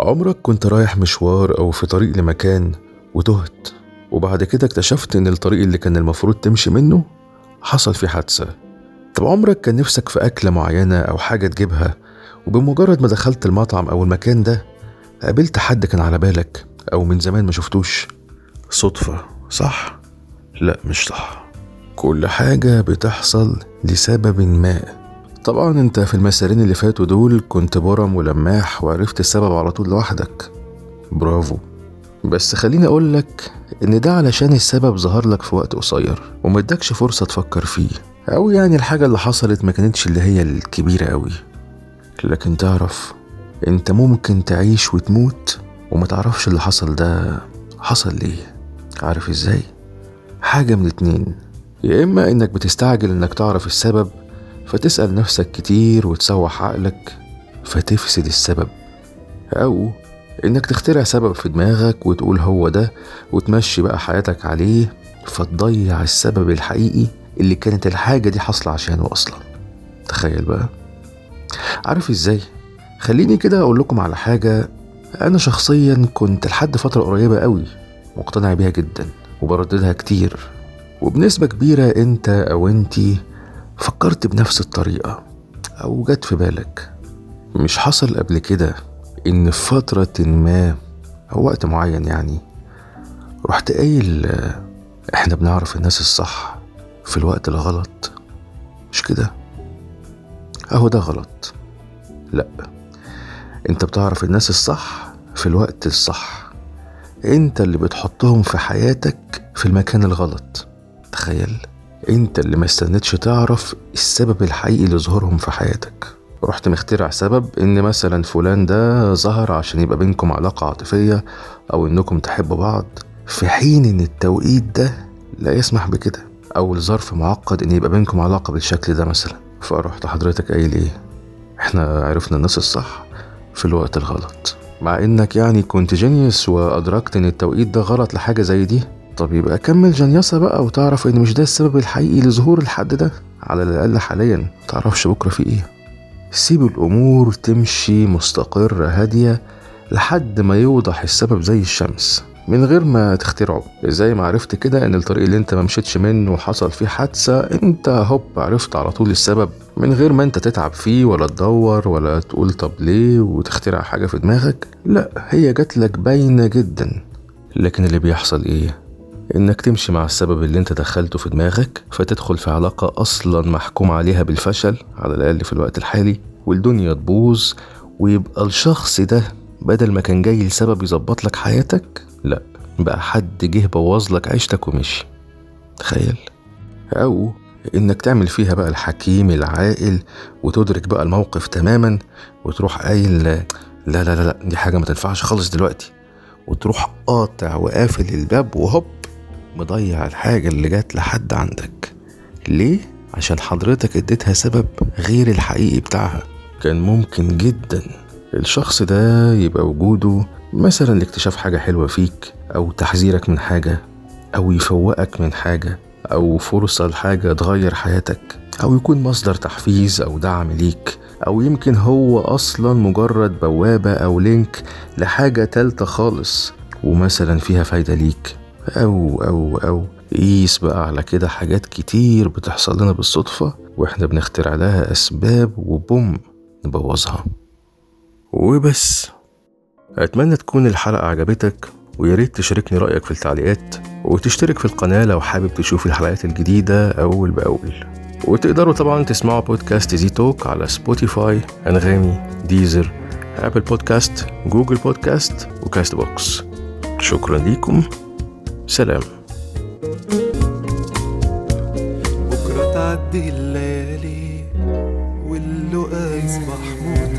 عمرك كنت رايح مشوار أو في طريق لمكان وتهت وبعد كده اكتشفت إن الطريق اللي كان المفروض تمشي منه حصل فيه حادثة. طب عمرك كان نفسك في أكلة معينة أو حاجة تجيبها؟ وبمجرد ما دخلت المطعم أو المكان ده قابلت حد كان على بالك أو من زمان ما شفتوش؟ صدفة صح؟ لا مش صح. كل حاجة بتحصل لسبب ما. طبعا أنت في المسارين اللي فاتوا دول كنت برم ولماح وعرفت السبب على طول لوحدك. برافو. بس خليني اقولك إن ده علشان السبب ظهر لك في وقت قصير ومدكش فرصة تفكر فيه أو يعني الحاجة اللي حصلت ما كانتش اللي هي الكبيرة قوي لكن تعرف أنت ممكن تعيش وتموت وما تعرفش اللي حصل ده حصل ليه. عارف إزاي؟ حاجة من اتنين يا إما إنك بتستعجل إنك تعرف السبب فتسأل نفسك كتير وتسوح عقلك فتفسد السبب أو إنك تخترع سبب في دماغك وتقول هو ده وتمشي بقى حياتك عليه فتضيع السبب الحقيقي اللي كانت الحاجة دي حاصلة عشانه أصلا. تخيل بقى. عارف إزاي؟ خليني كده أقول لكم على حاجة أنا شخصيا كنت لحد فترة قريبة قوي مقتنع بيها جدا وبرددها كتير. وبنسبة كبيرة أنت أو أنتي فكرت بنفس الطريقة أو جت في بالك. مش حصل قبل كده إن في فترة ما أو وقت معين يعني رحت قايل إحنا بنعرف الناس الصح في الوقت الغلط. مش كده؟ أهو ده غلط. لأ أنت بتعرف الناس الصح في الوقت الصح. أنت اللي بتحطهم في حياتك في المكان الغلط. تخيل؟ انت اللي ما استنيتش تعرف السبب الحقيقي لظهورهم في حياتك. رحت مخترع سبب إن مثلا فلان ده ظهر عشان يبقى بينكم علاقة عاطفية أو إنكم تحبوا بعض. في حين إن التوقيت ده لا يسمح بكده. أو الظرف معقد إن يبقى بينكم علاقة بالشكل ده مثلا. فرحت حضرتك قايل إيه؟ إحنا عرفنا الناس الصح في الوقت الغلط. مع إنك يعني كنت جينيوس وأدركت إن التوقيت ده غلط لحاجة زي دي طب يبقى كمل جنياسة بقى وتعرف إن مش ده السبب الحقيقي لظهور الحد ده؟ على الأقل حاليا متعرفش بكرة في إيه. سيب الأمور تمشي مستقرة هادية لحد ما يوضح السبب زي الشمس من غير ما تخترعه. زي ما عرفت كده إن الطريق اللي أنت ما مشيتش منه وحصل فيه حادثة أنت هوب عرفت على طول السبب من غير ما أنت تتعب فيه ولا تدور ولا تقول طب ليه وتخترع حاجة في دماغك. لا هي جات لك باينة جدا. لكن اللي بيحصل إيه؟ إنك تمشي مع السبب اللي أنت دخلته في دماغك فتدخل في علاقة أصلا محكوم عليها بالفشل على الأقل في الوقت الحالي والدنيا تبوظ ويبقى الشخص ده بدل ما كان جاي لسبب يظبط لك حياتك لأ بقى حد جه بوظ لك عيشتك ومشي. تخيل. أو إنك تعمل فيها بقى الحكيم العاقل وتدرك بقى الموقف تماما وتروح قايل لا لا لا لا دي حاجة ما تنفعش خالص دلوقتي. وتروح قاطع وقافل الباب وهوب! مضيع الحاجة اللي جات لحد عندك. ليه؟ عشان حضرتك اديتها سبب غير الحقيقي بتاعها. كان ممكن جدا الشخص ده يبقى وجوده مثلا لاكتشاف حاجة حلوة فيك أو تحذيرك من حاجة أو يفوقك من حاجة أو فرصة لحاجة تغير حياتك أو يكون مصدر تحفيز أو دعم ليك أو يمكن هو أصلا مجرد بوابة أو لينك لحاجة تالتة خالص ومثلا فيها فايدة ليك. أو أو أو. قيس بقى على كده حاجات كتير بتحصل لنا بالصدفة وإحنا بنخترع لها أسباب وبوم نبوظها. وبس. أتمنى تكون الحلقة عجبتك ويا ريت تشاركني رأيك في التعليقات وتشترك في القناة لو حابب تشوف الحلقات الجديدة أول بأول. وتقدروا طبعا تسمعوا بودكاست زي توك على سبوتيفاي أنغامي ديزر أبل بودكاست جوجل بودكاست وكاست بوكس. شكرا ليكم. سلام. بكرة تعدي الليالي واللقا يصبح موت